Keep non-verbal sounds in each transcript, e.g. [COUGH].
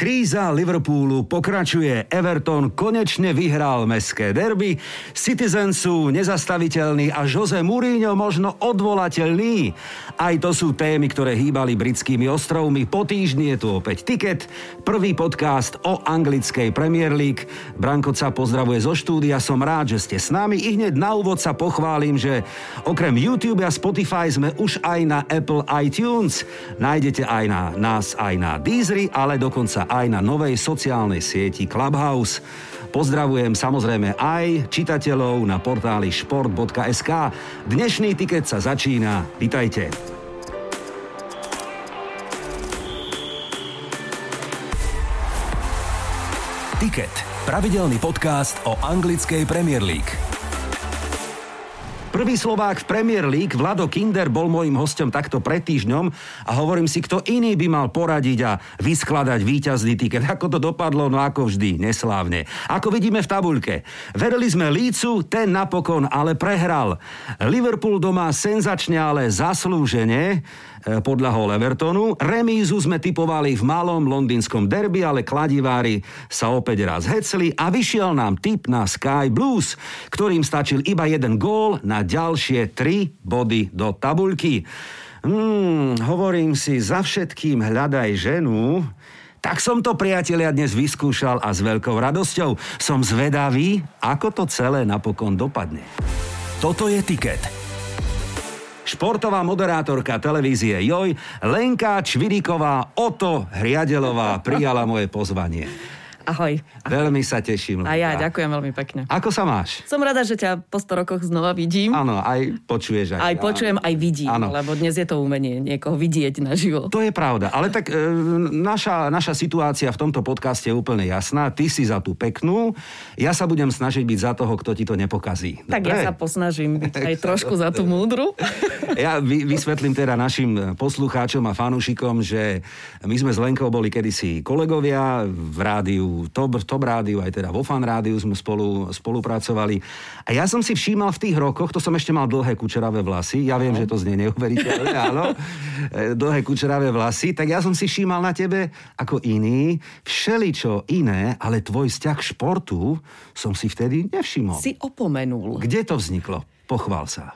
Kríza Liverpoolu pokračuje. Everton konečne vyhral mestské derby. Citizen sú nezastaviteľní a Jose Mourinho možno odvolateľný. Aj to sú témy, ktoré hýbali britskými ostrovmi. Po týždni je tu opäť tiket. Prvý podcast o anglickej Premier League. Branko sa pozdravuje zo štúdia. Som rád, že ste s nami. I hneď na úvod sa pochválim, že okrem YouTube a Spotify sme už aj na Apple iTunes. Nájdete aj na nás aj na Deezery, ale dokonca aj na novej sociálnej sieti Clubhouse. Pozdravujem samozrejme aj čitateľov na portáli šport.sk. Dnešný tiket sa začína. Vítajte. Tiket. Pravidelný podcast o anglickej Premier League. Prvý Slovák v Premier League, Vlado Kinder, bol môjim hostom takto pred týždňom a hovorím si, kto iný by mal poradiť a vyskladať víťazný tiket. [LAUGHS] Ako to dopadlo? No ako vždy, neslávne. Ako vidíme v tabuľke. Verili sme Lícu, ten napokon ale prehral. Liverpool doma senzačne, ale zaslúžene E, podľahol Evertonu. Remízu sme typovali v malom londýnskom derby, ale kladivári sa opäť raz hecli a vyšiel nám tip na Sky Blues, ktorým stačil iba jeden gól na ďalšie tri body do tabuľky. Hmm, hovorím si, za všetkým hľadaj ženu, tak som to, priatelia, dnes vyskúšal a s veľkou radosťou. Som zvedavý, ako to celé napokon dopadne. Toto je tiket športová moderátorka televízie Joj, Lenka Čviríková, Oto Hriadelová prijala moje pozvanie. Ahoj. Veľmi sa teším. A ja ďakujem veľmi pekne. Ako sa máš? Som rada, že ťa po 100 rokoch znova vidím. Áno, aj počuješ. Aj, aj počujem, aj vidím, ano. lebo dnes je to umenie niekoho vidieť na živo. To je pravda, ale tak e, naša, naša situácia v tomto podcaste je úplne jasná. Ty si za tú peknú, ja sa budem snažiť byť za toho, kto ti to nepokazí. Tak Dobre? ja sa posnažím byť aj [LAUGHS] trošku za tú múdru. [LAUGHS] ja vy, vysvetlím teda našim poslucháčom a fanúšikom, že my sme s Lenkou boli kedysi kolegovia v rádiu Top, Top Rádiu, aj teda vo Fan Rádiu sme spolu, spolupracovali. A ja som si všímal v tých rokoch, to som ešte mal dlhé kučeravé vlasy, ja viem, no. že to znie neuveriteľné, [LAUGHS] áno, e, dlhé kučeravé vlasy, tak ja som si všímal na tebe ako iný, všeličo iné, ale tvoj vzťah k športu som si vtedy nevšimol. Si opomenul. Kde to vzniklo? Pochvál sa.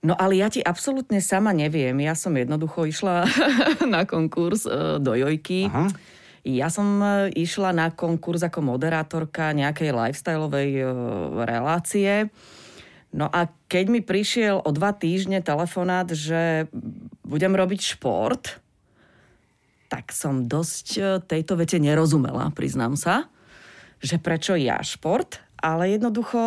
No ale ja ti absolútne sama neviem. Ja som jednoducho išla [LAUGHS] na konkurs e, do Jojky. Aha ja som e, išla na konkurs ako moderátorka nejakej lifestyleovej e, relácie. No a keď mi prišiel o dva týždne telefonát, že budem robiť šport, tak som dosť e, tejto vete nerozumela, priznám sa, že prečo ja šport, ale jednoducho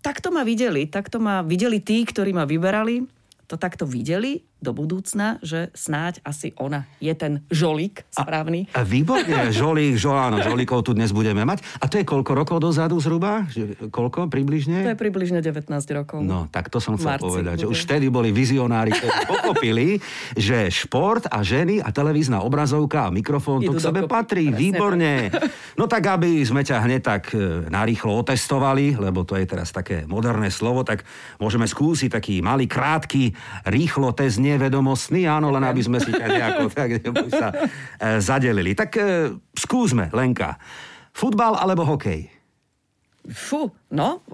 takto ma videli, takto ma videli tí, ktorí ma vyberali, to takto videli do budúcna, že snáď asi ona je ten žolík správny. A, a výborne, [LAUGHS] žolík, žoláno, žolíkov tu dnes budeme mať. A to je koľko rokov dozadu zhruba? Koľko približne? To je približne 19 rokov. No, tak to som chcel Marci povedať, bude. že už vtedy boli vizionári, ktorí [LAUGHS] pochopili, že šport a ženy a televízna obrazovka a mikrofón to k sebe dokopy. patrí. Presne Výborne. Tak. [LAUGHS] No tak, aby sme ťa hneď tak e, narýchlo otestovali, lebo to je teraz také moderné slovo, tak môžeme skúsiť taký malý, krátky, rýchlo test nevedomostný, áno, len aby sme si ťa nejako [LAUGHS] tak, sa e, zadelili. Tak e, skúsme, Lenka. Futbal alebo hokej? Fú, no,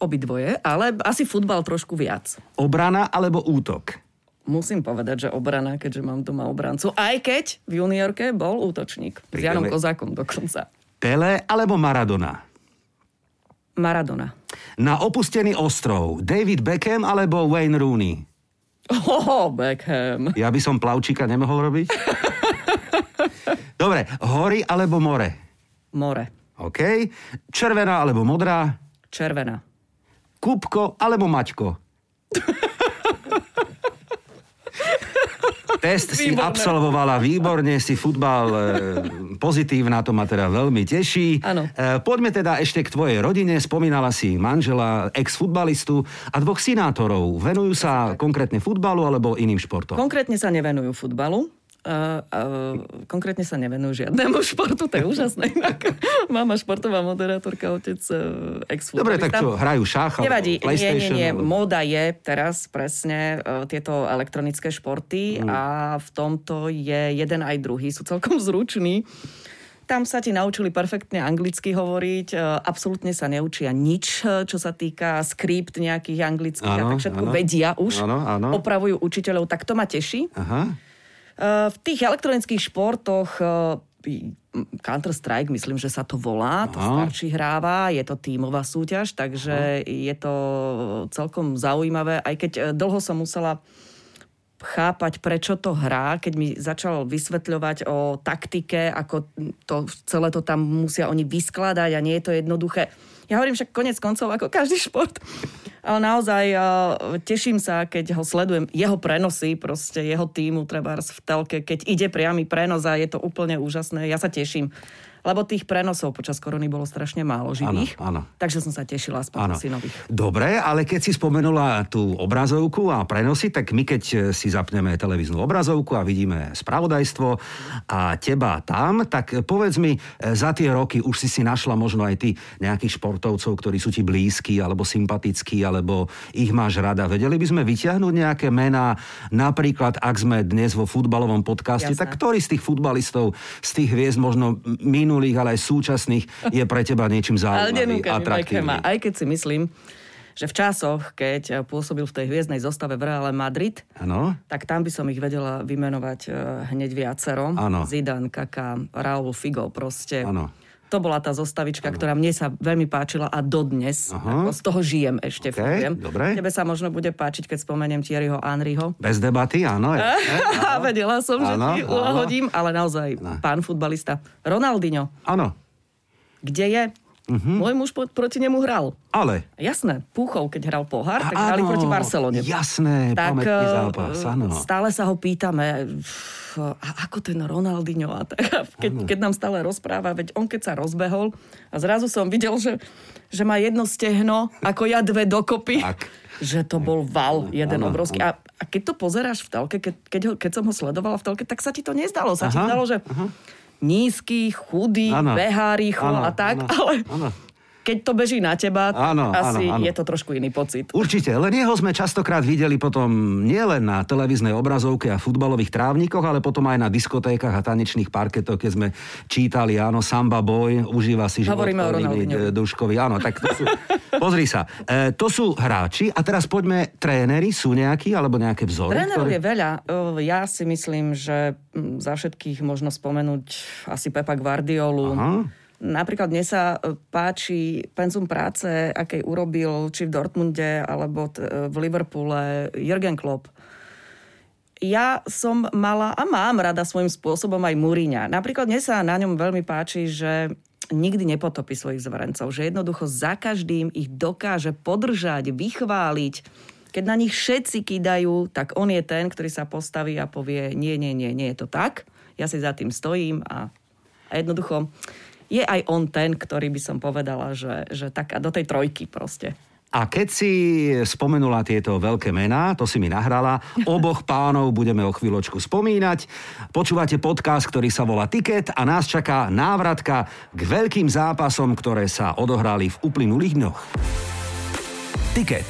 obidvoje, ale asi futbal trošku viac. Obrana alebo útok? Musím povedať, že obrana, keďže mám doma obrancu. Aj keď v juniorke bol útočník. S Janom Kozákom dokonca. Pele alebo Maradona? Maradona. Na opustený ostrov David Beckham alebo Wayne Rooney? Oh, Beckham. Ja by som plavčíka nemohol robiť? [LAUGHS] Dobre, hory alebo more? More. OK. Červená alebo modrá? Červená. Kupko alebo Maťko? [LAUGHS] Test Výborné. si absolvovala výborne, si futbal e, pozitívna, to ma teda veľmi teší. Áno. E, poďme teda ešte k tvojej rodine. Spomínala si manžela, ex-futbalistu a dvoch sinátorov. Venujú sa konkrétne futbalu alebo iným športom? Konkrétne sa nevenujú futbalu. Uh, uh, konkrétne sa nevenujú žiadnemu športu, to je úžasné. [LAUGHS] Mama športová moderátorka, otec uh, ex Dobre, tak čo, hrajú šach? Nevadí, nie, nie, nie. Móda je teraz presne uh, tieto elektronické športy mm. a v tomto je jeden aj druhý, sú celkom zruční. Tam sa ti naučili perfektne anglicky hovoriť, e, absolútne sa neučia nič, e, čo sa týka skript nejakých anglických ano, a tak všetko ano. vedia už. Ano, ano. Opravujú učiteľov, tak to ma teší. Aha. E, v tých elektronických športoch Counter-Strike, myslím, že sa to volá, to Aha. starší hráva, je to tímová súťaž, takže Aha. je to celkom zaujímavé, aj keď dlho som musela chápať, prečo to hrá, keď mi začal vysvetľovať o taktike, ako to, celé to tam musia oni vyskladať a nie je to jednoduché. Ja hovorím však konec koncov ako každý šport. Ale naozaj uh, teším sa, keď ho sledujem. Jeho prenosy, proste jeho týmu treba v telke, keď ide priamy prenos a je to úplne úžasné. Ja sa teším lebo tých prenosov počas korony bolo strašne málo živých. Áno, áno. Takže som sa tešila aspoň si nových. Dobre, ale keď si spomenula tú obrazovku a prenosy, tak my keď si zapneme televíznu obrazovku a vidíme spravodajstvo a teba tam, tak povedz mi, za tie roky už si si našla možno aj ty nejakých športovcov, ktorí sú ti blízki alebo sympatickí, alebo ich máš rada. Vedeli by sme vyťahnuť nejaké mená, napríklad ak sme dnes vo futbalovom podcaste, Jasné. tak ktorý z tých futbalistov, z tých hviezd možno minú minulých, ale aj súčasných je pre teba niečím zaujímavý, atraktívny. Aj keď si myslím, že v časoch, keď pôsobil v tej hviezdnej zostave v Reále Madrid, ano. tak tam by som ich vedela vymenovať e, hneď viacero. Ano. Zidane, Kaka, Raúl Figo, proste. Ano. To bola tá zostavička, ano. ktorá mne sa veľmi páčila a dodnes. Ako z toho žijem ešte. Okay, dobre. Tebe sa možno bude páčiť, keď spomeniem Thierryho Henryho. Bez debaty, áno. Je, [LAUGHS] je, Vedela som, ano, že ti uhodím, ale naozaj ano. pán futbalista. Ronaldinho. Áno. Kde je? Uh-huh. Môj muž po, proti nemu hral. Ale? Jasné, Púchov, keď hral pohár, tak hrali proti Barcelone. Jasné, tak, pamätný zápas, áno. Stále sa ho pýtame, a ako ten Ronaldinho a tak, keď, keď nám stále rozpráva, veď on keď sa rozbehol a zrazu som videl, že, že má jedno stehno, ako ja dve dokopy. Tak. Že to bol val, jeden ano, obrovský. A, a keď to pozeráš v telke, keď, keď, ho, keď som ho sledovala v telke, tak sa ti to nezdalo. Sa Aha, ti zdalo, že... Aha nízky, chudý, ano. behá rýchlo ano, a tak, ano, ale ano. Keď to beží na teba, áno, asi áno, áno. je to trošku iný pocit. Určite, len jeho sme častokrát videli potom nielen na televíznej obrazovke a futbalových trávnikoch, ale potom aj na diskotékach a tanečných parketoch, keď sme čítali, áno, Samba Boy, užíva si život Hovoríme o Duškovi. Áno, tak to sú, [LAUGHS] pozri sa, e, to sú hráči a teraz poďme, tréneri sú nejakí alebo nejaké vzory? Trénerov ktoré... je veľa. Ja si myslím, že za všetkých možno spomenúť asi Pepa Guardiolu. Aha Napríklad mne sa e, páči penzum práce, akej urobil či v Dortmunde alebo e, v Liverpoole Jürgen Klopp. Ja som mala a mám rada svojím spôsobom aj Múriňa. Napríklad mne sa na ňom veľmi páči, že nikdy nepotopí svojich zverencov, že jednoducho za každým ich dokáže podržať, vychváliť. Keď na nich všetci kidajú, tak on je ten, ktorý sa postaví a povie nie, nie, nie, nie je to tak. Ja si za tým stojím a, a jednoducho je aj on ten, ktorý by som povedala, že, že taká do tej trojky proste. A keď si spomenula tieto veľké mená, to si mi nahrala, oboch pánov budeme o chvíľočku spomínať. Počúvate podcast, ktorý sa volá Ticket a nás čaká návratka k veľkým zápasom, ktoré sa odohrali v uplynulých dňoch. Ticket.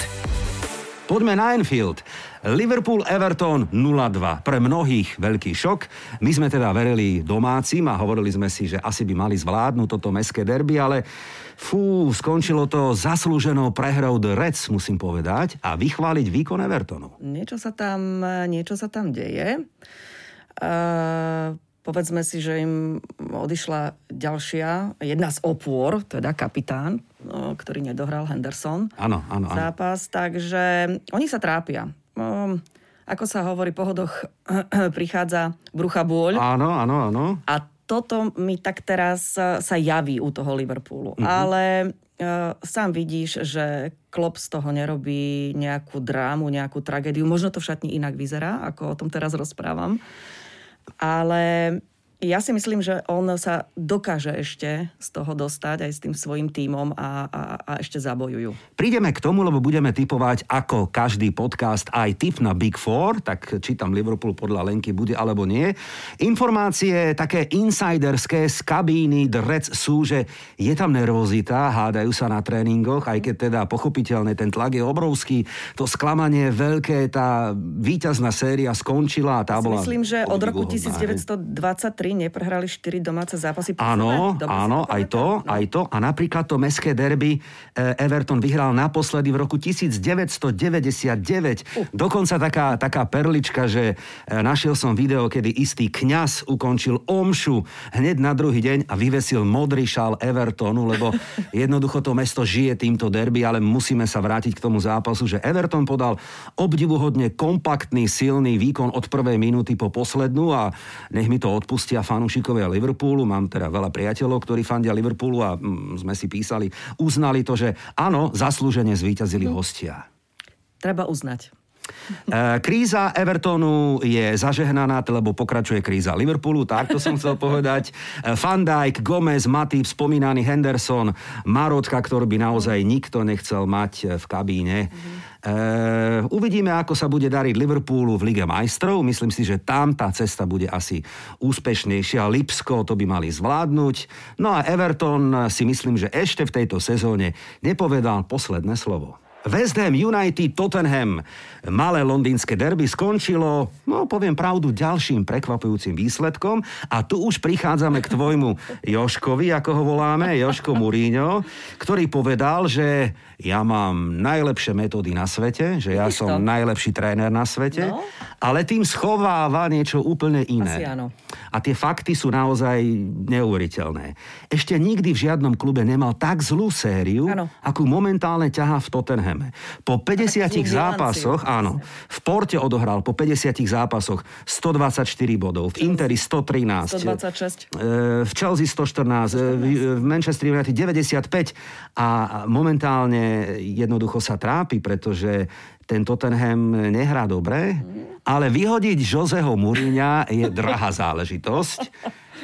Poďme na Enfield. Liverpool-Everton 0-2. Pre mnohých veľký šok. My sme teda verili domácim a hovorili sme si, že asi by mali zvládnuť toto meské derby, ale fú, skončilo to zaslúženou prehrou The Reds, musím povedať, a vychváliť výkon Evertonu. Niečo sa tam, niečo sa tam deje. Uh, povedzme si, že im odišla ďalšia, jedna z opôr, teda kapitán, ktorý nedohral Henderson áno, áno. zápas, takže oni sa trápia um, ako sa hovorí, po hodoch [CLEARS THROAT] prichádza brucha bôľ. Áno, áno, áno. A toto mi tak teraz sa javí u toho Liverpoolu. Mm-hmm. Ale uh, sám vidíš, že Klopp z toho nerobí nejakú drámu, nejakú tragédiu. Možno to v šatni inak vyzerá, ako o tom teraz rozprávam. Ale ja si myslím, že on sa dokáže ešte z toho dostať aj s tým svojim tímom a, a, a ešte zabojujú. Prídeme k tomu, lebo budeme typovať ako každý podcast aj tip na Big Four, tak či tam Liverpool podľa Lenky bude alebo nie. Informácie také insiderské z kabíny Drec sú, že je tam nervozita, hádajú sa na tréningoch, aj keď teda pochopiteľne ten tlak je obrovský, to sklamanie veľké, tá víťazná séria skončila a tá bola... Myslím, že od roku 1923 3 neprehrali 4 domáce zápasy. Áno, áno, aj to, no. aj to. A napríklad to mestské derby eh, Everton vyhral naposledy v roku 1999. Uh. Dokonca taká, taká perlička, že eh, našiel som video, kedy istý kňaz ukončil omšu hneď na druhý deň a vyvesil modrý šál Evertonu, lebo [LAUGHS] jednoducho to mesto žije týmto derby, ale musíme sa vrátiť k tomu zápasu, že Everton podal obdivuhodne kompaktný, silný výkon od prvej minúty po poslednú a nech mi to odpustia fanúšikovia Liverpoolu. Mám teda veľa priateľov, ktorí fandia Liverpoolu a mm, sme si písali, uznali to, že áno, zaslúžene zvíťazili hostia. Treba uznať. E, kríza Evertonu je zažehnaná, lebo pokračuje kríza Liverpoolu, tak to som chcel [LAUGHS] povedať. E, Van Dijk, Gomez, Matip, spomínaný Henderson, Marotka, ktorý by naozaj nikto nechcel mať e, v kabíne. Uh, uvidíme, ako sa bude dariť Liverpoolu v Lige majstrov. Myslím si, že tam tá cesta bude asi úspešnejšia. Lipsko to by mali zvládnuť. No a Everton si myslím, že ešte v tejto sezóne nepovedal posledné slovo. West Ham United Tottenham. Malé londýnske derby skončilo, no poviem pravdu, ďalším prekvapujúcim výsledkom a tu už prichádzame k tvojmu Joškovi, ako ho voláme, Joško Muríňo, ktorý povedal, že ja mám najlepšie metódy na svete, že ja som najlepší tréner na svete, no? ale tým schováva niečo úplne iné. Asi áno. A tie fakty sú naozaj neuveriteľné. Ešte nikdy v žiadnom klube nemal tak zlú sériu, ano. akú momentálne ťaha v Tottenhame. Po 50 zápasoch, áno, v Porte odohral po 50 zápasoch 124 bodov, v Interi 113, 126, v Chelsea 114, 114. v Manchester United 95 a momentálne jednoducho sa trápi, pretože ten Tottenham nehrá dobre, ale vyhodiť Joseho Mourinha je drahá záležitosť.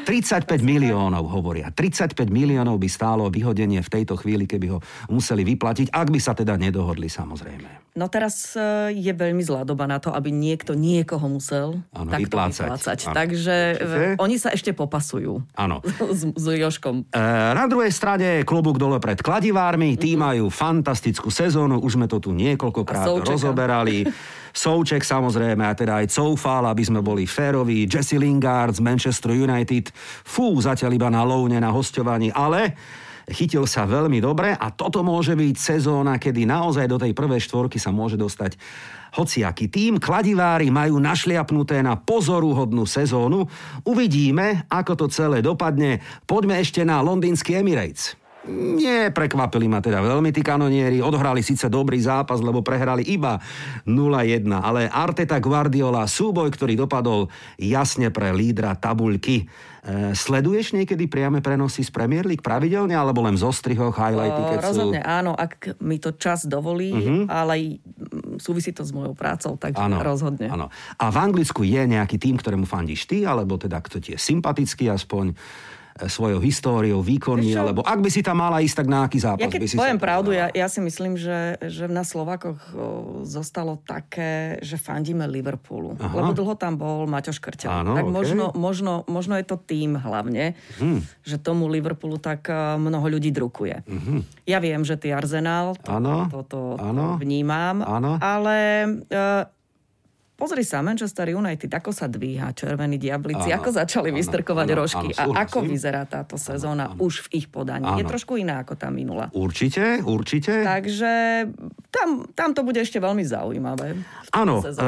35 miliónov hovoria. 35 miliónov by stálo vyhodenie v tejto chvíli, keby ho museli vyplatiť, ak by sa teda nedohodli samozrejme. No teraz e, je veľmi zlá doba na to, aby niekto niekoho musel ano, takto vyplácať. vyplácať. Ano. Takže Čiže? oni sa ešte popasujú Áno. [LAUGHS] S, s Joškom. E, na druhej strane klobúk dole pred kladivármi, tí mm-hmm. majú fantastickú sezónu, už sme to tu niekoľkokrát rozoberali. [LAUGHS] Souček samozrejme, a teda aj Coufal, aby sme boli féroví, Jesse Lingard z Manchester United, fú, zatiaľ iba na loune, na hostovaní, ale chytil sa veľmi dobre a toto môže byť sezóna, kedy naozaj do tej prvej štvorky sa môže dostať hociaký tým. Kladivári majú našliapnuté na pozoruhodnú sezónu. Uvidíme, ako to celé dopadne. Poďme ešte na londýnsky Emirates. Nie, prekvapili ma teda veľmi tí kanonieri. Odhrali síce dobrý zápas, lebo prehrali iba 0-1, ale Arteta Guardiola, súboj, ktorý dopadol jasne pre lídra tabuľky. E, sleduješ niekedy priame prenosy z Premier League pravidelne, alebo len zo strihoch, highlighty? Keď Rozhodne sú... áno, ak mi to čas dovolí, uh-huh. ale súvisí to s mojou prácou, takže ano, rozhodne. Áno. A v Anglicku je nejaký tým, ktorému fandíš ty, alebo teda kto ti je sympatický aspoň? E, svojou históriou, výkonmi, alebo ak by si tam mala ísť, tak na aký zápas ja by si poviem pravdu, ja, ja si myslím, že, že na Slovakoch zostalo také, že fandíme Liverpoolu. Aha. Lebo dlho tam bol Maťo. Áno, tak okay. možno, možno, možno je to tým hlavne, hmm. že tomu Liverpoolu tak e, mnoho ľudí drukuje. Hmm. Ja viem, že ty Arsenal, to, to, to, to vnímam, ano. ale uh, Pozri sa, Manchester United, ako sa dvíha červení diablici, áno, ako začali áno, vystrkovať áno, rožky áno, a ako vyzerá táto sezóna áno, áno. už v ich podaní. Áno. Je trošku iná ako tá minula. Určite, určite. Takže tam, tam to bude ešte veľmi zaujímavé. Áno, e,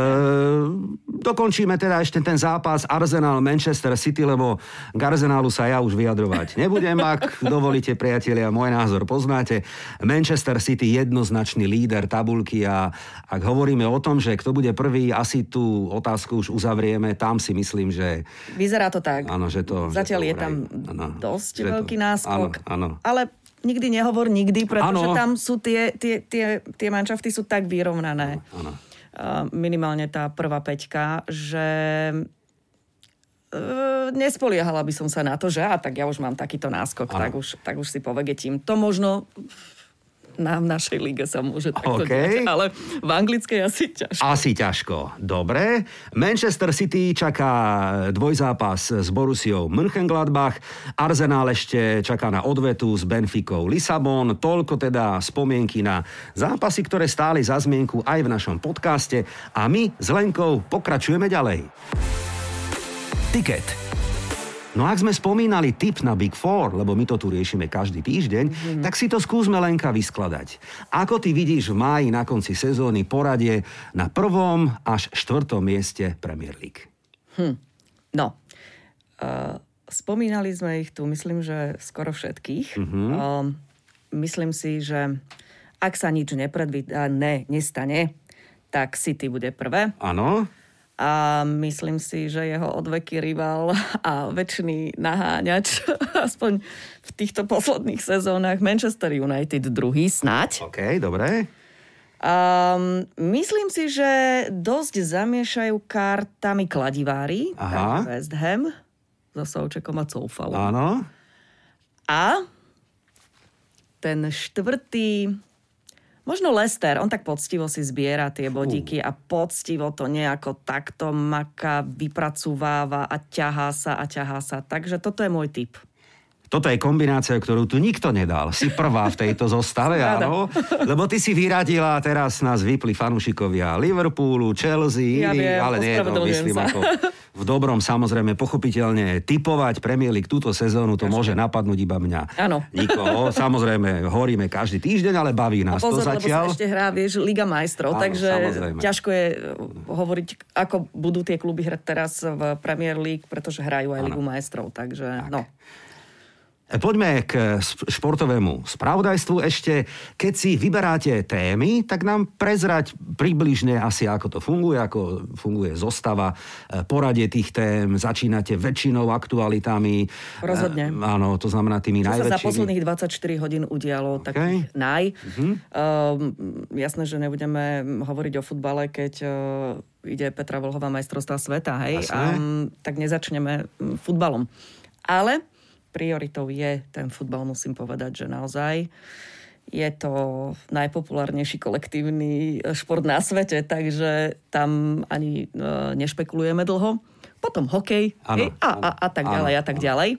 dokončíme teda ešte ten zápas Arsenal-Manchester City, lebo k Arsenalu sa ja už vyjadrovať nebudem, ak [LAUGHS] dovolíte, priatelia, môj názor poznáte. Manchester City jednoznačný líder tabulky a ak hovoríme o tom, že kto bude prvý, asi tú otázku už uzavrieme, tam si myslím, že... Vyzerá to tak. Áno, že to... Zatiaľ že to je tam ano, dosť veľký to, náskok. Áno, áno. Ale nikdy nehovor nikdy, pretože ano. tam sú tie, tie, tie, tie manšafty sú tak vyrovnané. Ano, ano. Minimálne tá prvá peťka, že uh, nespoliehala by som sa na to, že a tak ja už mám takýto náskok, tak už, tak už si povegetím. To možno na v našej lige sa môže takto okay. diať, ale v anglickej asi ťažko. Asi ťažko. Dobre. Manchester City čaká dvojzápas s Borusiou Mönchengladbach. Arsenal ešte čaká na odvetu s Benficou Lisabon. Toľko teda spomienky na zápasy, ktoré stáli za zmienku aj v našom podcaste. A my s Lenkou pokračujeme ďalej. Ticket No ak sme spomínali tip na Big Four, lebo my to tu riešime každý týždeň, mm-hmm. tak si to skúsme Lenka vyskladať. Ako ty vidíš v máji na konci sezóny poradie na prvom až štvrtom mieste Premier League? Hm. No, uh, spomínali sme ich tu, myslím, že skoro všetkých. Mm-hmm. Uh, myslím si, že ak sa nič nepredvída, ne, nestane, tak City bude prvé. Áno a myslím si, že jeho odveký rival a väčšiný naháňač, [LAUGHS] aspoň v týchto posledných sezónach, Manchester United druhý snať. OK, dobre. Um, myslím si, že dosť zamiešajú kartami kladivári, Aha. West Ham, so Součekom a Coufalom. Áno. A ten štvrtý Možno Lester, on tak poctivo si zbiera tie bodíky a poctivo to nejako takto maka, vypracúváva a ťahá sa a ťahá sa. Takže toto je môj tip. Toto je kombinácia, ktorú tu nikto nedal. Si prvá v tejto zostave, [LAUGHS] áno. Lebo ty si vyradila, teraz nás vypli fanúšikovia Liverpoolu, Chelsea, ja viem, ale nie, to myslím sa. ako v dobrom samozrejme pochopiteľne typovať Premier League túto sezónu, to Každý. môže napadnúť iba mňa. Áno. Nikoho. [LAUGHS] Samozrejme, horíme každý týždeň, ale baví nás a pozor, to zatiaľ. Lebo sa ešte hrá, vieš, Liga majstrov, Áno, takže samozrejme. ťažko je hovoriť, ako budú tie kluby hrať teraz v Premier League, pretože hrajú aj Áno. Ligu majstrov, takže tak. no. Poďme k športovému spravodajstvu ešte. Keď si vyberáte témy, tak nám prezrať približne asi, ako to funguje, ako funguje zostava, e, poradie tých tém, začínate väčšinou aktualitami. Rozhodne. E, áno, to znamená tými Čo najväčšími. sa za posledných 24 hodín udialo, okay. takých naj. Uh-huh. Uh, jasné, že nebudeme hovoriť o futbale, keď uh, ide Petra Volhová majstrovstvá sveta, hej? A, um, tak nezačneme futbalom. Ale prioritou je ten futbal, musím povedať, že naozaj je to najpopulárnejší kolektívny šport na svete, takže tam ani e, nešpekulujeme dlho. Potom hokej ano, a, a, a tak ďalej ano, a tak ďalej.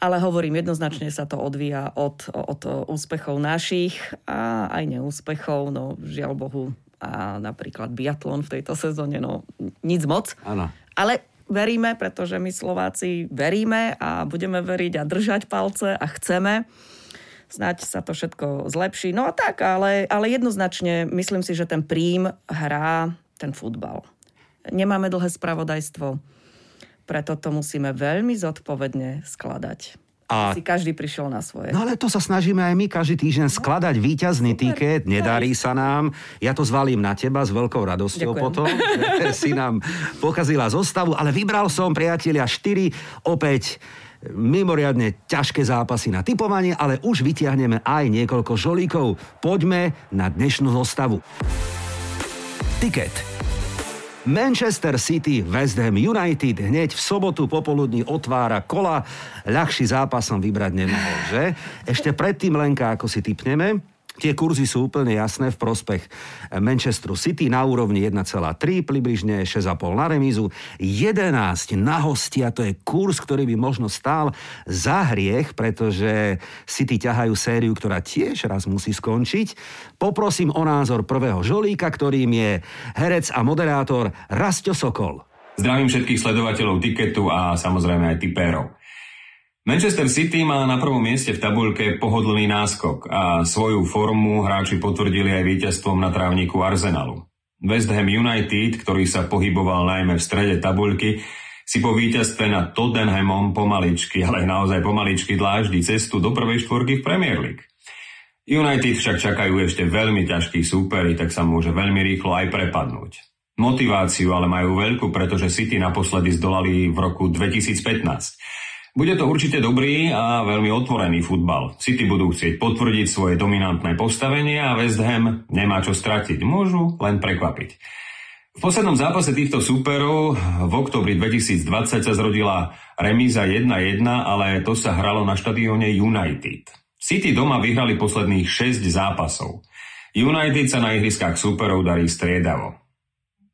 Ale hovorím, jednoznačne sa to odvíja od, od úspechov našich a aj neúspechov. No žiaľ Bohu, a napríklad biatlon v tejto sezóne, no nic moc. Ano. Ale veríme, pretože my Slováci veríme a budeme veriť a držať palce a chceme. Snáď sa to všetko zlepší. No a tak, ale, ale jednoznačne myslím si, že ten príjm hrá ten futbal. Nemáme dlhé spravodajstvo, preto to musíme veľmi zodpovedne skladať. A... Si každý prišiel na svoje. No ale to sa snažíme aj my každý týždeň skladať víťazný Super. tiket. Nedarí sa nám. Ja to zvalím na teba s veľkou radosťou Ďakujem. potom. Že [LAUGHS] si nám pokazila zostavu, ale vybral som, priatelia, 4 opäť mimoriadne ťažké zápasy na typovanie, ale už vytiahneme aj niekoľko žolíkov. Poďme na dnešnú zostavu. Tiket. Manchester City, West Ham United hneď v sobotu popoludní otvára kola. Ľahší zápas som vybrať nemohol, že? Ešte predtým, Lenka, ako si typneme, Tie kurzy sú úplne jasné v prospech Manchesteru City na úrovni 1,3, približne 6,5 na remízu, 11 na hostia, to je kurz, ktorý by možno stál za hriech, pretože City ťahajú sériu, ktorá tiež raz musí skončiť. Poprosím o názor prvého žolíka, ktorým je herec a moderátor Rasto Sokol. Zdravím všetkých sledovateľov tiketu a samozrejme aj tipérov. Manchester City má na prvom mieste v tabuľke pohodlný náskok a svoju formu hráči potvrdili aj víťazstvom na trávniku Arsenalu. West Ham United, ktorý sa pohyboval najmä v strede tabuľky, si po víťazstve nad Tottenhamom pomaličky, ale naozaj pomaličky dláždi cestu do prvej štvorky v Premier League. United však čakajú ešte veľmi ťažký súperi, tak sa môže veľmi rýchlo aj prepadnúť. Motiváciu ale majú veľkú, pretože City naposledy zdolali v roku 2015. Bude to určite dobrý a veľmi otvorený futbal. City budú chcieť potvrdiť svoje dominantné postavenie a West Ham nemá čo stratiť. Môžu len prekvapiť. V poslednom zápase týchto súperov v oktobri 2020 sa zrodila remíza 1-1, ale to sa hralo na štadióne United. City doma vyhrali posledných 6 zápasov. United sa na ihriskách súperov darí striedavo.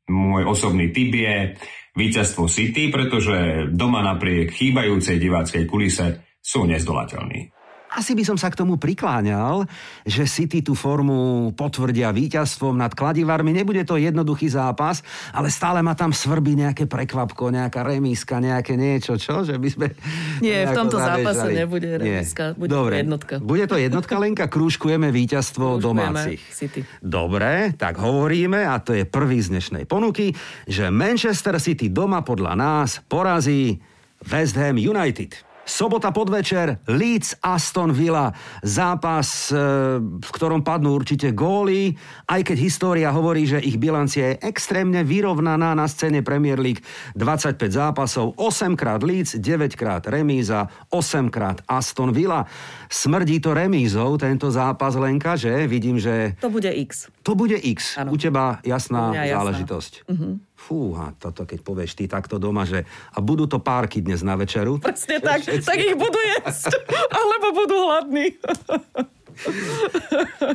Môj osobný tip je víťazstvo City, pretože doma napriek chýbajúcej diváckej kulise sú nezdolateľní. Asi by som sa k tomu prikláňal, že City tú formu potvrdia víťazstvom nad Kladivarmi. Nebude to jednoduchý zápas, ale stále ma tam svrbí nejaké prekvapko, nejaká remíska, nejaké niečo, čo? Že by sme [LAUGHS] Nie, v tomto zabežali. zápase nebude remíska, bude Dobre. jednotka. Bude to jednotka, Lenka, krúžkujeme víťazstvo domácich. City. Dobre, tak hovoríme, a to je prvý z dnešnej ponuky, že Manchester City doma podľa nás porazí West Ham United. Sobota podvečer, Leeds Aston Villa, zápas, e, v ktorom padnú určite góly, aj keď história hovorí, že ich bilancia je extrémne vyrovnaná na scéne Premier League. 25 zápasov, 8 krát Leeds, 9 krát remíza, 8 krát Aston Villa. Smrdí to remízou tento zápas, Lenka, že? Vidím, že... To bude X. To bude X. Ano. U teba jasná záležitosť. Uh-huh. Fúha, toto keď povieš ty takto doma, že a budú to párky dnes na večeru. Presne tak, všetci... tak ich budú jesť, alebo budú hladní.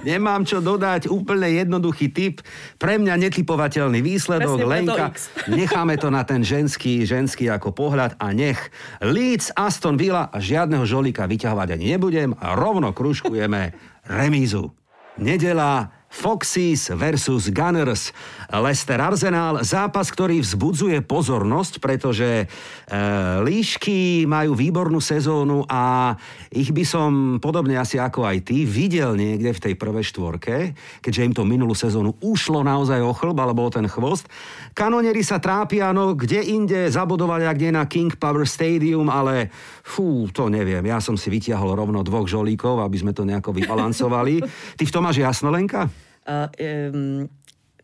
Nemám čo dodať, úplne jednoduchý typ. Pre mňa netypovateľný výsledok. Presne Lenka, [LAUGHS] necháme to na ten ženský, ženský ako pohľad a nech Leeds, Aston Villa a žiadneho žolíka vyťahovať ani nebudem a rovno kružkujeme remízu. Nedela Foxes versus Gunners. Leicester Arsenal, zápas, ktorý vzbudzuje pozornosť, pretože e, líšky majú výbornú sezónu a ich by som, podobne asi ako aj ty, videl niekde v tej prvej štvorke, keďže im to minulú sezónu ušlo naozaj o chlb, alebo o ten chvost. Kanonieri sa trápia, no kde inde zabudovali, ak nie na King Power Stadium, ale fú, to neviem. Ja som si vytiahol rovno dvoch žolíkov, aby sme to nejako [LAUGHS] vybalancovali. Ty v tom máš jasno, Lenka? Uh, um,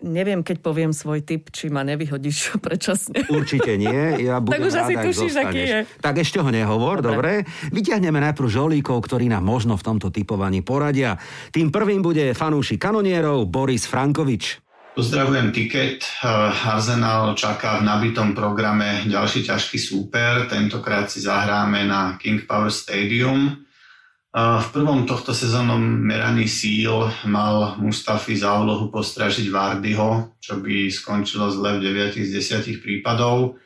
neviem, keď poviem svoj typ, či ma nevyhodíš predčasne. Určite nie. Ja [LAUGHS] budem tak už asi tušíš, aký je. Tak ešte ho nehovor, dobre. dobre. Vyťahneme najprv žolíkov, ktorí nám možno v tomto typovaní poradia. Tým prvým bude fanúši kanonierov Boris Frankovič. Pozdravujem Ticket. Arsenal čaká v nabitom programe ďalší ťažký súper. Tentokrát si zahráme na King Power Stadium. V prvom tohto sezónnom meraní síl mal Mustafi za úlohu postražiť Vardyho, čo by skončilo zle v 9 z 10 prípadov.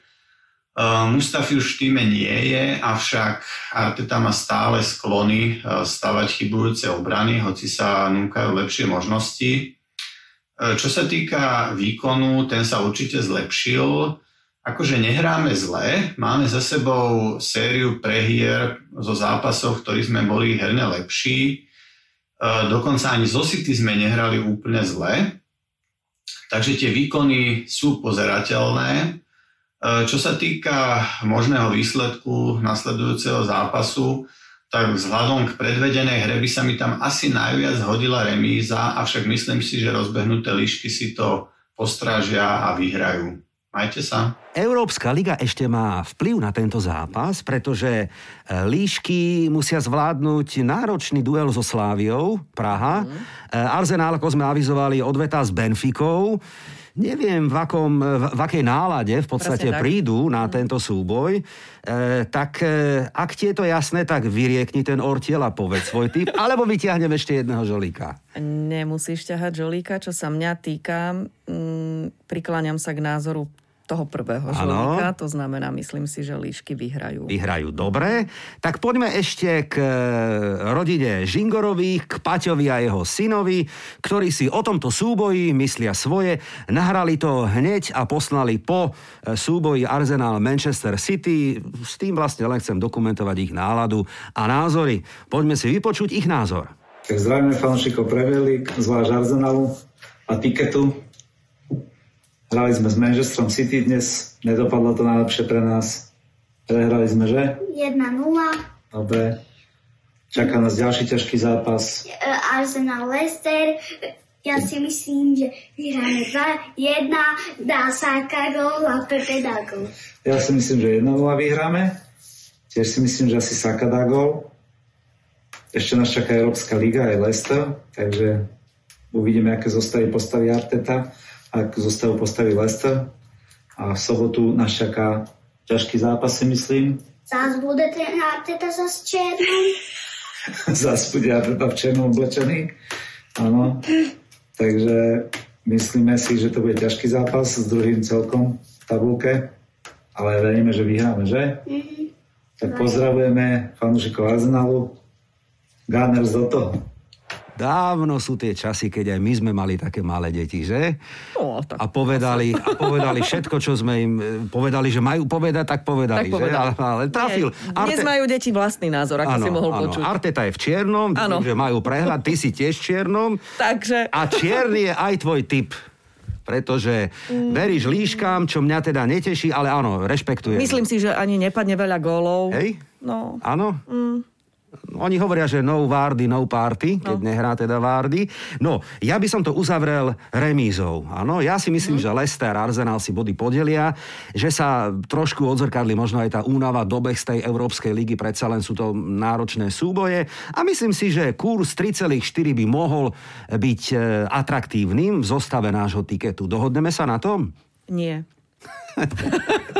Mustafi už v týme nie je, avšak Arteta má stále sklony stavať chybujúce obrany, hoci sa núkajú lepšie možnosti. Čo sa týka výkonu, ten sa určite zlepšil akože nehráme zle, máme za sebou sériu prehier zo zápasov, v ktorých sme boli herne lepší. E, dokonca ani zo City sme nehrali úplne zle. Takže tie výkony sú pozerateľné. E, čo sa týka možného výsledku nasledujúceho zápasu, tak vzhľadom k predvedenej hre by sa mi tam asi najviac hodila remíza, avšak myslím si, že rozbehnuté líšky si to postrážia a vyhrajú. Majte sa. Európska liga ešte má vplyv na tento zápas, pretože e, líšky musia zvládnuť náročný duel so Sláviou, Praha. Mm. Arsenal, ako sme avizovali, odvetá s Benfikou. Neviem, v, akom, v, v akej nálade v podstate prídu na mm. tento súboj. E, tak e, ak ti je to jasné, tak vyriekni ten ortiel a povedz svoj typ, [LAUGHS] alebo vyťahnem ešte jedného žolíka. Nemusíš ťahať žolíka, čo sa mňa týka. Mm, prikláňam sa k názoru toho prvého žolíka, to znamená, myslím si, že líšky vyhrajú. Vyhrajú, dobre. Tak poďme ešte k e, rodine Žingorových, k Paťovi a jeho synovi, ktorí si o tomto súboji myslia svoje. Nahrali to hneď a poslali po e, súboji Arsenal Manchester City. S tým vlastne len chcem dokumentovať ich náladu a názory. Poďme si vypočuť ich názor. Tak zdravíme fanúšikov Premier League, zvlášť Arsenalu a Tiketu. Hrali sme s Manchesterom City dnes, nedopadlo to najlepšie pre nás. Prehrali sme, že? 1-0. Dobre. Čaká nás ďalší ťažký zápas. E, Arsenal Leicester. Ja si myslím, že vyhráme 2-1, dá Saka gol a Pepe dá gol. Ja si myslím, že 1-0 vyhráme. Tiež si myslím, že asi Saka dá gol. Ešte nás čaká Európska liga aj Leicester, takže uvidíme, aké zostavy postaví Arteta ak zostavu postaví Leicester. A v sobotu nás čaká ťažký zápas, si myslím. Zás bude ten Arteta zase černom. [LAUGHS] Zás bude Arteta v černom oblečený. Áno. Takže myslíme si, že to bude ťažký zápas s druhým celkom v tabulke. Ale veríme, že vyhráme, že? Mm-hmm. Tak pozdravujeme fanúšikov Arsenalu Gunners do toho. Dávno sú tie časy, keď aj my sme mali také malé deti, že? No, tak A povedali, a povedali všetko, čo sme im e, povedali, že majú povedať, tak povedali, Tak že? povedali. Ale, ale trafil. Nie, dnes majú deti vlastný názor, ako si mohol počuť. Arteta je v čiernom, Áno. že majú prehľad, ty si tiež v čiernom. Takže... A čierny je aj tvoj typ. Pretože Mm. veríš líškám, čo mňa teda neteší, ale áno, rešpektujem. Myslím si, že ani nepadne veľa gólov. Hej? No, Áno? Oni hovoria, že no Vardy, no party, keď no. nehrá teda Vardy. No, ja by som to uzavrel remízou. Áno, ja si myslím, mm. že Leicester, Arsenal si body podelia, že sa trošku odzrkadli možno aj tá únava dobeh z tej Európskej ligy, predsa len sú to náročné súboje. A myslím si, že kurz 3,4 by mohol byť e, atraktívnym v zostave nášho tiketu. Dohodneme sa na tom? nie. [LAUGHS]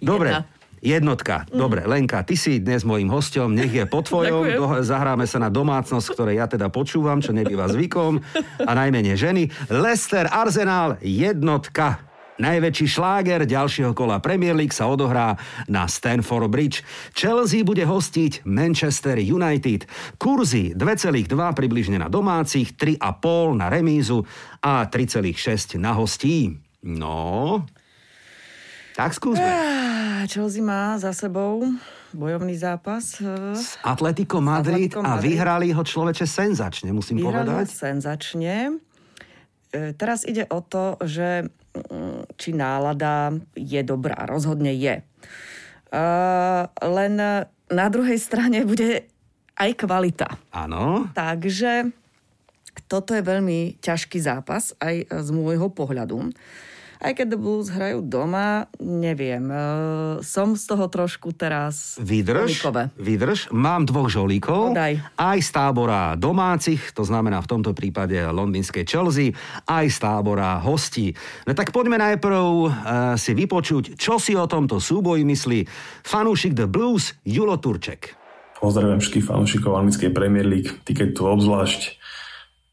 [LAUGHS] Dobre. Jedna. Jednotka. Dobre, Lenka, ty si dnes mojím hostom, nech je po [LAUGHS] tvojom. Do, zahráme sa na domácnosť, ktorej ja teda počúvam, čo nebýva zvykom. A najmenej ženy. Leicester Arsenal jednotka. Najväčší šláger ďalšieho kola Premier League sa odohrá na Stanford Bridge. Chelsea bude hostiť Manchester United. Kurzy 2,2 približne na domácich, 3,5 na remízu a 3,6 na hostí. No, tak skúsme. Chelsea má za sebou bojovný zápas. eh, Atletico Madrid Atletico a Madrid. vyhrali ho človeče senzačne, musím Vyhrali ho povedať. senzačne. E, Teraz ide o to, že mm, či nálada je dobrá. Rozhodne je. E, Len na druhej strane bude aj kvalita. Áno, Takže toto je veľmi ťažký zápas aj z môjho pohľadu. Aj keď The Blues hrajú doma, neviem. e, Som z toho trošku teraz vydrž, vydrž. Mám dvoch žolíkov, No daj. aj z tábora domácich, to znamená v tomto prípade londýnskej Chelsea, aj z tábora hostí. No tak poďme najprv uh, si vypočuť, čo si o tomto súboji myslí fanúšik The Blues Julo Turček. Pozdravujem všetkých fanúšikov anglickej Premier League, tiketu obzvlášť.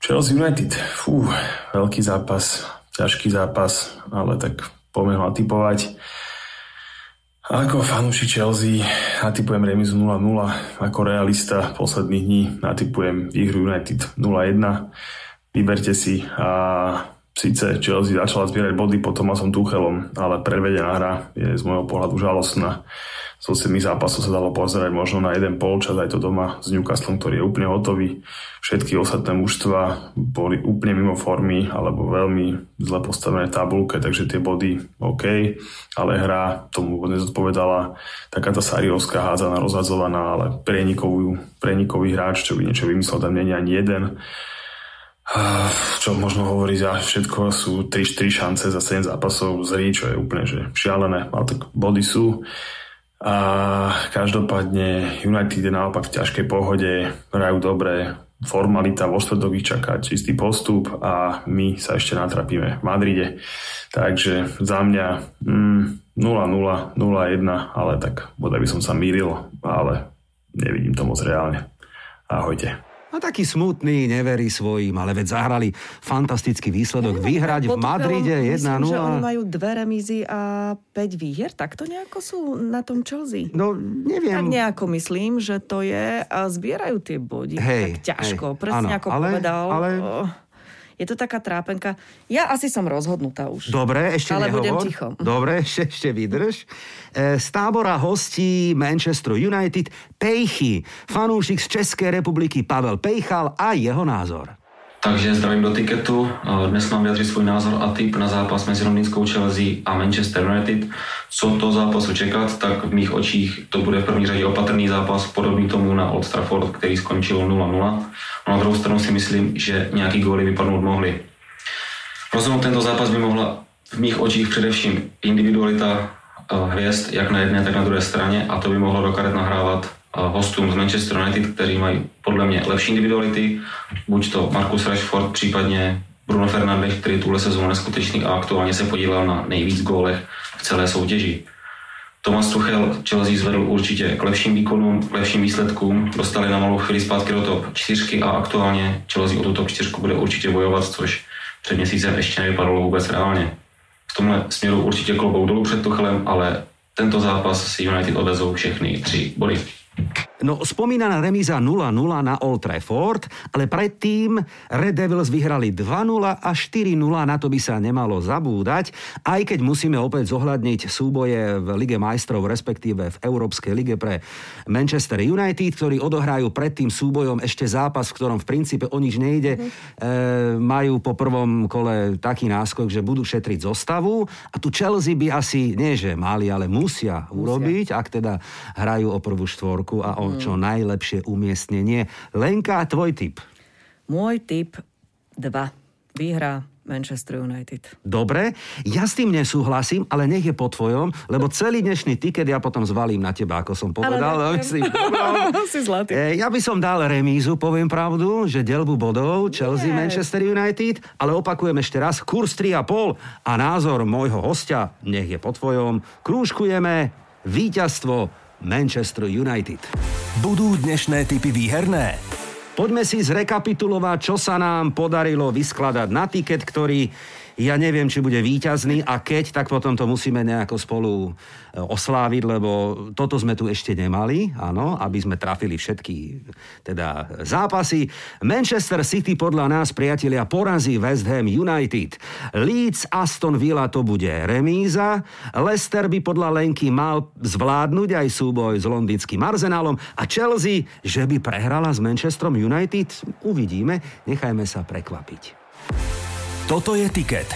Chelsea United, fú, veľký zápas, ťažký zápas, ale tak poďme ho natypovať. Ako fanúšik Chelsea natypujem remizu 0-0, ako realista posledných dní natypujem výhru United 0-1. Vyberte si a síce Chelsea začala zbierať body pod Tomasom Tuchelom, ale predvedená hra je z môjho pohľadu žalostná. 7 zápasov sa dalo pozerať možno na jeden polčas, aj to doma s Newcastlom, ktorý je úplne hotový. Všetky ostatné mužstva boli úplne mimo formy alebo veľmi zle postavené v tabulke, takže tie body OK, ale hra tomu nezodpovedala. Taká tá Sariovská hádzaná, rozhadzovaná, ale prenikový, prenikový hráč, čo by niečo vymyslel, tam nie je ani jeden. Čo možno hovorí za všetko, sú 3-4 šance za 7 zápasov z hry, čo je úplne že šialené, ale tak body sú. A každopádne United je naopak v ťažkej pohode, hrajú dobre, formalita vo štvrtok ich čaká čistý postup a my sa ešte natrapíme v Madride. Takže za mňa mm, 0-0, 0-1, ale tak bodaj by som sa mýlil, ale nevidím to moc reálne. Ahojte. A taký smutný, neverí svojim, ale veď zahrali fantastický výsledok. Vyhrať v Madride Tuchelom 1-0. Myslím, že oni majú dve remízy a 5 výhier. Takto nejako sú na tom Chelsea. No, Tak neviem. nejako myslím, že to je a zbierajú tie body Hej, tak ťažko. hej, Presne áno, ako ale- povedal. ale- Je to taká trápenka. Ja asi som rozhodnutá už. Dobre, ešte Ale nehovor. budem ticho. [LAUGHS] Dobre, ešte, ešte vydrž. E, Z tábora hostí Manchester United Pejchy, fanúšik z Českej republiky Pavel Pejchal a jeho názor. Takže zdravím do tiketu. Dnes mám vyjadřit svůj názor a tip na zápas mezi londýnskou Chelsea a Manchester United. Co to zápasu čekat, tak v mých očích to bude v první řadě opatrný zápas, podobný tomu na Old Trafford, který skončil 0-0. No na druhou stranu si myslím, že nějaký góly vypadnout mohly. Rozhodnout tento zápas by mohla v mých očích především individualita eh, hvězd, jak na jedné, tak na druhé straně a to by mohlo do karet nahrávat hostům z Manchester United, kteří mají podle mě lepší individuality, buď to Marcus Rashford, případně Bruno Fernandes, který tuhle sezónu neskutečný a aktuálně se podílel na nejvíc gólech v celé soutěži. Thomas Tuchel Chelsea zvedl určitě k lepším výkonům, k lepším výsledkům, dostali na malou chvíli zpátky do top 4 a aktuálně Chelsea o tu top 4 bude určitě bojovat, což před měsícem ještě nevypadalo vůbec reálně. V tomhle směru určitě klobou dolů před Tuchelem, ale tento zápas si United odvezou všechny tři body. No, spomínaná remíza 0-0 na Old Trafford, ale predtým Red Devils vyhrali 2-0 a 4-0, na to by sa nemalo zabúdať, aj keď musíme opäť zohľadniť súboje v Lige majstrov, respektíve v Európskej lige pre Manchester United, ktorí odohrajú pred tým súbojom ešte zápas, v ktorom v princípe o nič nejde. Mm. E, majú po prvom kole taký náskok, že budú šetriť zostavu a tu Chelsea by asi, nie že mali, ale musia, musia. urobiť, ak teda hrajú o prvú štvorku a o mm. čo najlepšie umiestnenie. Lenka, tvoj tip? Môj tip 2. Výhra Manchester United. Dobre, ja s tým nesúhlasím, ale nech je po tvojom, lebo celý dnešný tiket ja potom zvalím na teba, ako som povedal. Ale myslím, [LAUGHS] si zlatý. E, ja by som dal remízu, poviem pravdu, že delbu bodov Chelsea yes. Manchester United, ale opakujem ešte raz, kurz 3,5 a názor môjho hostia, nech je po tvojom. Krúžkujeme víťazstvo Manchester United. Budú dnešné typy výherné? Poďme si zrekapitulovať, čo sa nám podarilo vyskladať na tiket, ktorý ja neviem, či bude výťazný a keď, tak potom to musíme nejako spolu e, osláviť, lebo toto sme tu ešte nemali, áno, aby sme trafili všetky teda zápasy. Manchester City podľa nás, priatelia, porazí West Ham United. Leeds Aston Villa to bude remíza. Leicester by podľa Lenky mal zvládnuť aj súboj s londýnským Arsenálom a Chelsea, že by prehrala s Manchesterom United, uvidíme, nechajme sa prekvapiť. Toto je tiket.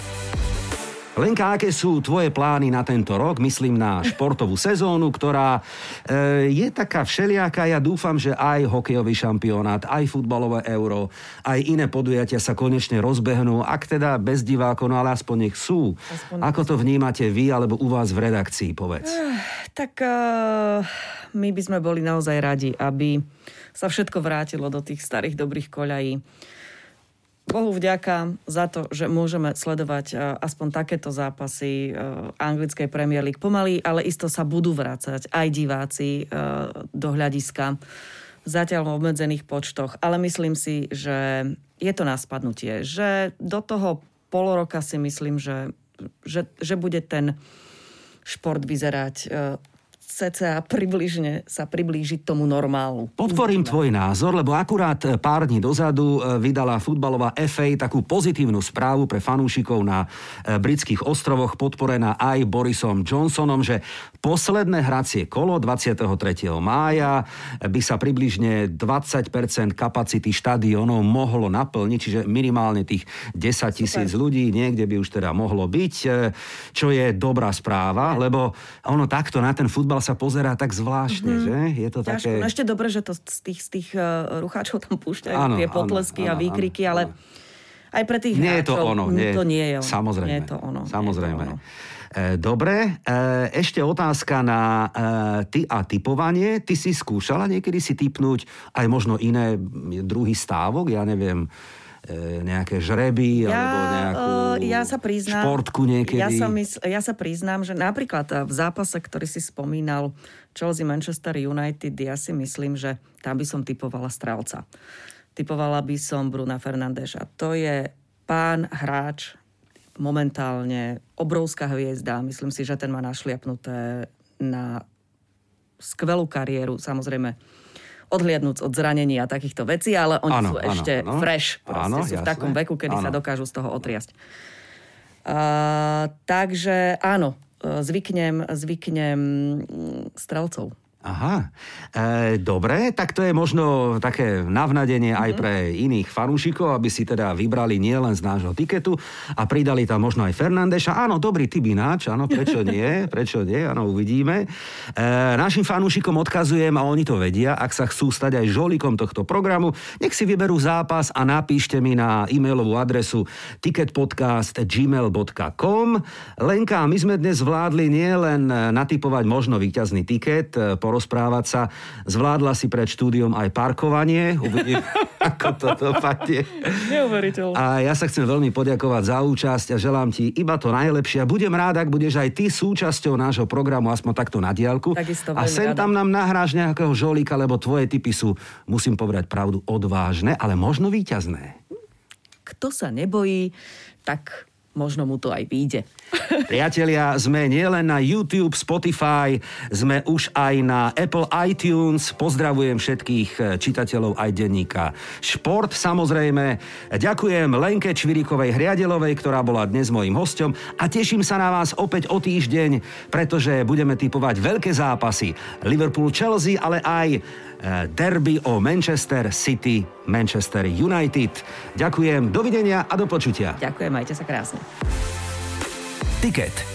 Lenka, aké sú tvoje plány na tento rok? Myslím na športovú sezónu, ktorá e, je taká všelijaká. Ja dúfam, že aj hokejový šampionát, aj futbalové euro, aj iné podujatia sa konečne rozbehnú. Ak teda bez divákov, no ale aspoň nech sú. Aspoň Ako to vnímate vy alebo u vás v redakcii, povedz? Uh, tak uh, my by sme boli naozaj radi, aby sa všetko vrátilo do tých starých dobrých koľají. Bohu vďaka za to, že môžeme sledovať e, aspoň takéto zápasy e, anglickej Premier League pomaly, ale isto sa budú vrácať aj diváci e, do hľadiska zatiaľ v obmedzených počtoch. Ale myslím si, že je to na spadnutie. Že do toho poloroka si myslím, že, že, že bude ten šport vyzerať cca približne sa priblížiť tomu normálu. Podporím tvoj názor, lebo akurát e, pár dní dozadu e, vydala futbalová FA takú pozitívnu správu pre fanúšikov na e, britských ostrovoch, podporená aj Borisom Johnsonom, že posledné hracie kolo 23. mája by sa približne 20% kapacity štadionov mohlo naplniť, čiže minimálne tých 10 tisíc ľudí niekde by už teda mohlo byť, čo je dobrá správa, lebo ono takto na ten futbal sa pozerá tak zvláštne, mm-hmm. že? Je to Ťažko. také... No ešte dobre, že to z tých, z tých uh, rucháčov tam púšťajú ano, tie potlesky ano, a výkriky, ano, ale ano. aj pre tých nie hráčov, je to ono. Nie, to nie je ono. Samozrejme. Nie je to ono. Samozrejme. Je to ono. E, dobre, e, ešte otázka na ty a typovanie. Ty si skúšala niekedy si typnúť aj možno iné druhy stávok? Ja neviem, E, nejaké žreby ja, alebo nejakú uh, ja sa priznám, športku niekedy? Ja sa, mysl, ja sa priznám, že napríklad v zápase, ktorý si spomínal, Chelsea Manchester United, ja si myslím, že tam by som typovala strelca. Typovala by som Bruna Fernandeša. To je pán hráč, momentálne obrovská hviezda. Myslím si, že ten má našliapnuté na skvelú kariéru. Samozrejme, odhliadnúc od zranenia a takýchto vecí, ale oni ano, sú ano, ešte ano. fresh. Proste ano, sú jasné. v takom veku, kedy ano. sa dokážu z toho otriasť. Uh, takže áno, zvyknem, zvyknem strelcov. Aha, e, dobre, tak to je možno také navnadenie aj mhm. pre iných fanúšikov, aby si teda vybrali nielen z nášho tiketu a pridali tam možno aj Fernandeša. Áno, dobrý typ ináč, áno, prečo [LAUGHS] nie, prečo nie, áno, uvidíme. E, našim fanúšikom odkazujem, a oni to vedia, ak sa chcú stať aj žolikom tohto programu, nech si vyberú zápas a napíšte mi na e-mailovú adresu ticketpodcast.gmail.com Lenka, my sme dnes vládli nielen natypovať možno víťazný tiket po porozprávať sa. Zvládla si pred štúdiom aj parkovanie. Uvidím, [LAUGHS] ako to dopadne. Neuveriteľné. A ja sa chcem veľmi poďakovať za účasť a želám ti iba to najlepšie. A budem rád, ak budeš aj ty súčasťou nášho programu, aspoň takto na diálku. Takisto a sem tam nám nahráš nejakého žolíka, lebo tvoje typy sú, musím povedať pravdu, odvážne, ale možno výťazné. Kto sa nebojí, tak možno mu to aj vyjde. [LAUGHS] Priatelia, sme nielen na YouTube, Spotify, sme už aj na Apple iTunes. Pozdravujem všetkých eh, čitateľov aj denníka Šport samozrejme. Ďakujem Lenke Čvirikovej Hriadelovej, ktorá bola dnes mojim hostom a teším sa na vás opäť o týždeň, pretože budeme typovať veľké zápasy. Liverpool-Chelsea, ale aj derby o Manchester City, Manchester United. Ďakujem, dovidenia a do počutia. Ďakujem, majte sa krásne. Ticket